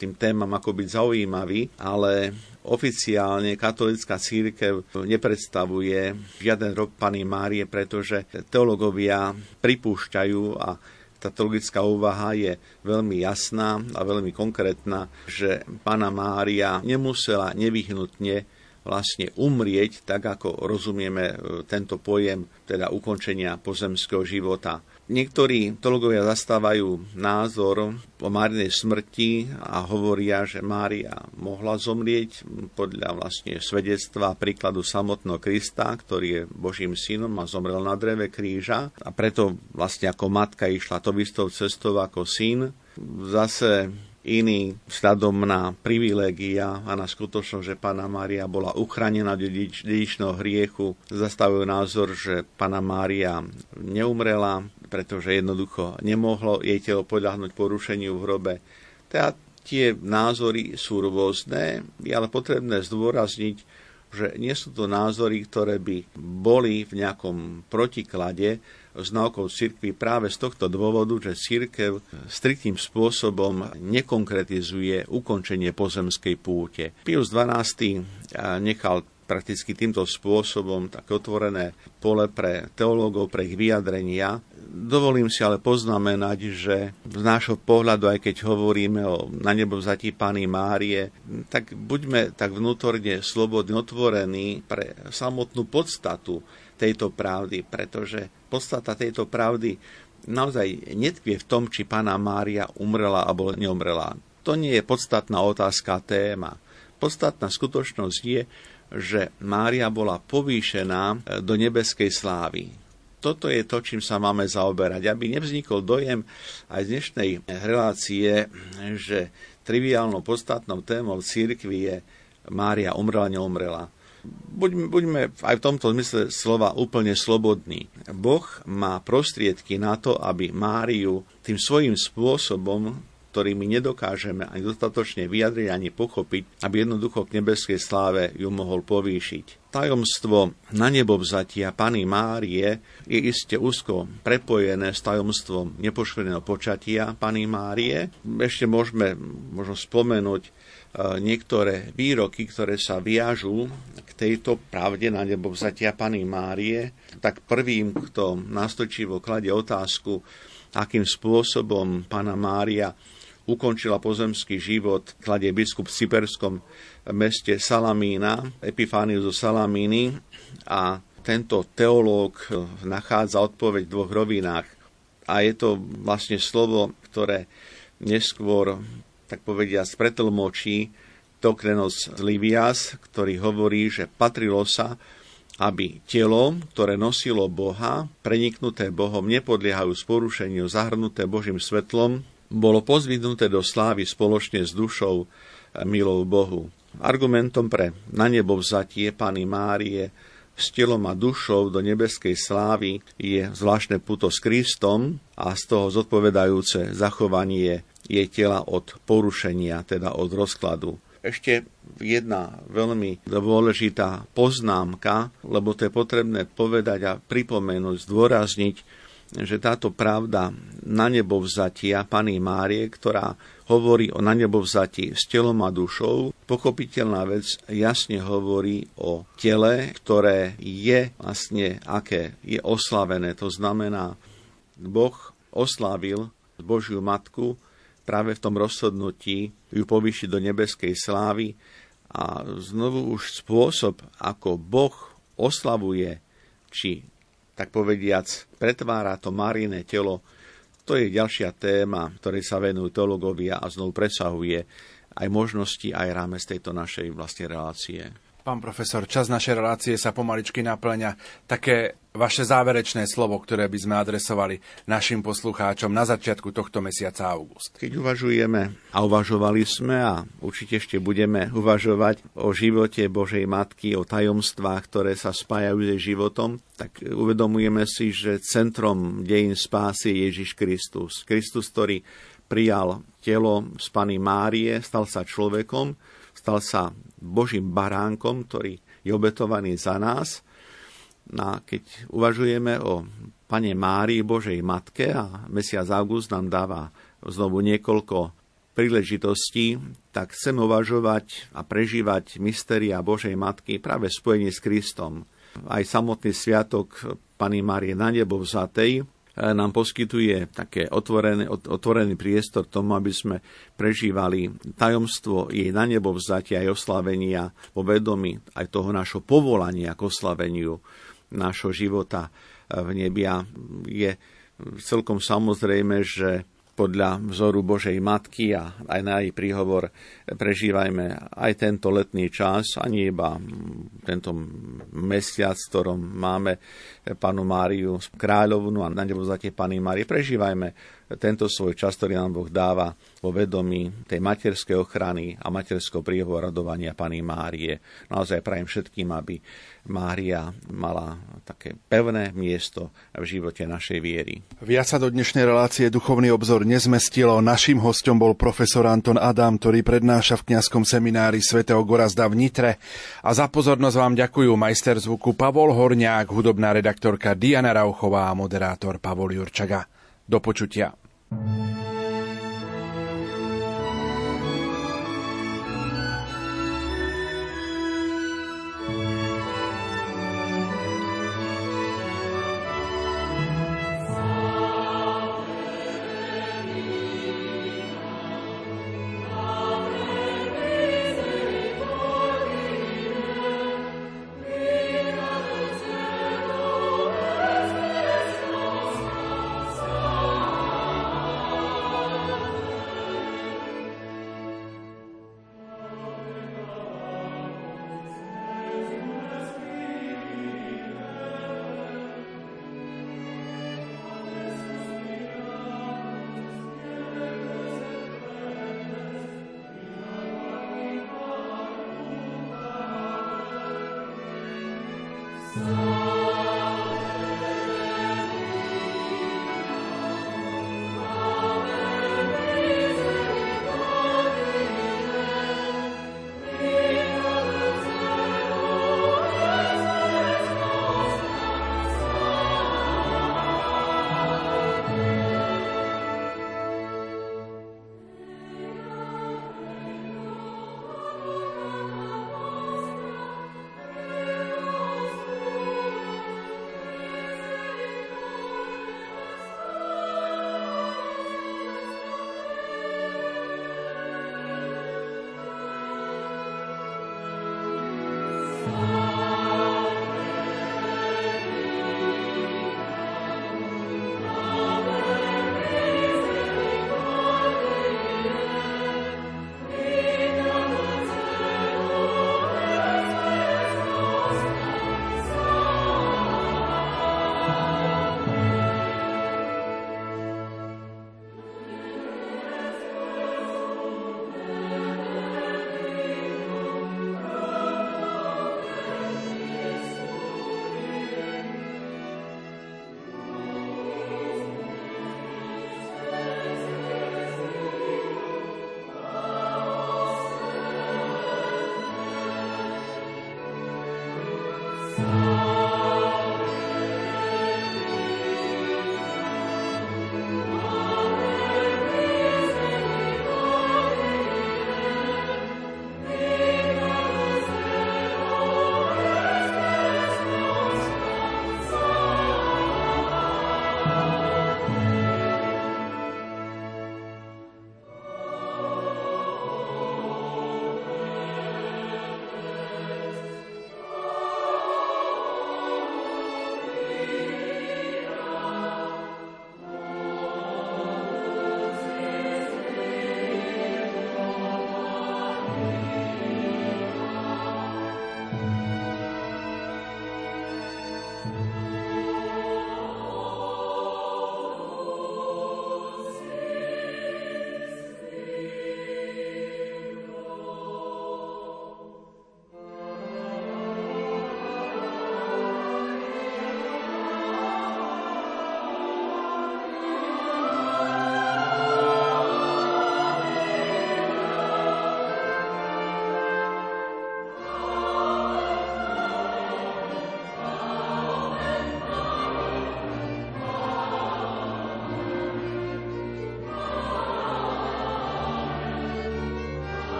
tým témam ako byť zaujímavý, ale oficiálne katolická církev nepredstavuje žiaden rok Pany Márie, pretože teologovia pripúšťajú a tá teologická úvaha je veľmi jasná a veľmi konkrétna, že Pana Mária nemusela nevyhnutne vlastne umrieť, tak ako rozumieme tento pojem, teda ukončenia pozemského života. Niektorí teologovia zastávajú názor o Márinej smrti a hovoria, že Mária mohla zomrieť podľa vlastne svedectva príkladu samotného Krista, ktorý je Božím synom a zomrel na dreve kríža a preto vlastne ako matka išla to istou cestou ako syn. Zase iný vzhľadom na privilégia a na skutočnosť, že Pána Mária bola uchránená dedič, dedičného hriechu, zastavujú názor, že Pána Mária neumrela, pretože jednoducho nemohlo jej telo podľahnuť porušeniu v hrobe. Teda tie názory sú rôzne, je ale potrebné zdôrazniť, že nie sú to názory, ktoré by boli v nejakom protiklade s naukou cirkvi práve z tohto dôvodu, že cirkev striktným spôsobom nekonkretizuje ukončenie pozemskej púte. Pius XII nechal prakticky týmto spôsobom také otvorené pole pre teológov, pre ich vyjadrenia. Dovolím si ale poznamenať, že z nášho pohľadu, aj keď hovoríme o na nebo vzatí Pány Márie, tak buďme tak vnútorne slobodne otvorení pre samotnú podstatu tejto pravdy, pretože podstata tejto pravdy naozaj netkvie v tom, či Pána Mária umrela alebo neumrela. To nie je podstatná otázka téma. Podstatná skutočnosť je, že Mária bola povýšená do nebeskej slávy. Toto je to, čím sa máme zaoberať. Aby nevznikol dojem aj z dnešnej relácie, že triviálnou podstatnou témou církvy je Mária umrela, neumrela. Buďme, buďme aj v tomto zmysle slova úplne slobodní. Boh má prostriedky na to, aby Máriu tým svojím spôsobom ktorý my nedokážeme ani dostatočne vyjadriť, ani pochopiť, aby jednoducho k nebeskej sláve ju mohol povýšiť. Tajomstvo na nebo vzatia Pany Márie je iste úzko prepojené s tajomstvom nepoškvrneného počatia Pany Márie. Ešte môžeme možno spomenúť niektoré výroky, ktoré sa viažú k tejto pravde na nebo vzatia Pany Márie, tak prvým, kto nastočivo kladie otázku, akým spôsobom Pana Mária ukončila pozemský život, kladie biskup v cyperskom meste Salamína, Epifániu zo Salamíny a tento teológ nachádza odpoveď v dvoch rovinách. A je to vlastne slovo, ktoré neskôr, tak povedia, spretlmočí Tokrenos Livias, ktorý hovorí, že patrilo sa, aby telo, ktoré nosilo Boha, preniknuté Bohom, nepodliehajú sporušeniu, zahrnuté Božím svetlom, bolo pozvidnuté do slávy spoločne s dušou milou Bohu. Argumentom pre na nebo vzatie Pany Márie s telom a dušou do nebeskej slávy je zvláštne puto s Kristom a z toho zodpovedajúce zachovanie jej tela od porušenia, teda od rozkladu. Ešte jedna veľmi dôležitá poznámka, lebo to je potrebné povedať a pripomenúť, zdôrazniť, že táto pravda na nebo vzatia Pany Márie, ktorá hovorí o na nebo vzatí s telom a dušou, pochopiteľná vec jasne hovorí o tele, ktoré je vlastne aké je oslavené. To znamená, Boh oslavil Božiu Matku práve v tom rozhodnutí ju povýšiť do nebeskej slávy a znovu už spôsob, ako Boh oslavuje či tak povediac, pretvára to marine telo, to je ďalšia téma, ktorej sa venujú teológovia a znovu presahuje aj možnosti, aj rámec tejto našej vlastne relácie. Pán profesor, čas našej relácie sa pomaličky naplňa. Také vaše záverečné slovo, ktoré by sme adresovali našim poslucháčom na začiatku tohto mesiaca august. Keď uvažujeme a uvažovali sme a určite ešte budeme uvažovať o živote Božej Matky, o tajomstvách, ktoré sa spájajú s jej životom, tak uvedomujeme si, že centrom dejín spásy je Ježiš Kristus. Kristus, ktorý prijal telo z Pany Márie, stal sa človekom, stal sa Božím baránkom, ktorý je obetovaný za nás. No a keď uvažujeme o Pane Márii, Božej Matke a mesiac august nám dáva znovu niekoľko príležitostí, tak chceme uvažovať a prežívať mystéria Božej Matky práve spojenie s Kristom. Aj samotný sviatok Pany Márie na nebo vzatej nám poskytuje také otvorený, otvorený priestor tomu, aby sme prežívali tajomstvo jej na nebo vzatia aj oslavenia vo vedomi aj toho našho povolania k oslaveniu nášho života e, v nebia. Je celkom samozrejme, že podľa vzoru Božej Matky a aj na jej príhovor prežívajme aj tento letný čas, ani iba tento mesiac, v ktorom máme panu Máriu kráľovnú a na nebo zatie Pany Márie. Prežívajme tento svoj čas, ktorý nám Boh dáva vo vedomí tej materskej ochrany a materského príhovoru radovania Pany Márie. Naozaj prajem všetkým, aby Mária mala také pevné miesto v živote našej viery. Viac sa do dnešnej relácie Duchovný obzor nezmestilo. Naším hostom bol profesor Anton Adam, ktorý prednáša v kňazskom seminári svätého Gorazda v Nitre. A za pozornosť vám ďakujú majster zvuku Pavol Horniák, hudobná redaktorka Diana Rauchová a moderátor Pavol Jurčaga. Do počutia. thank you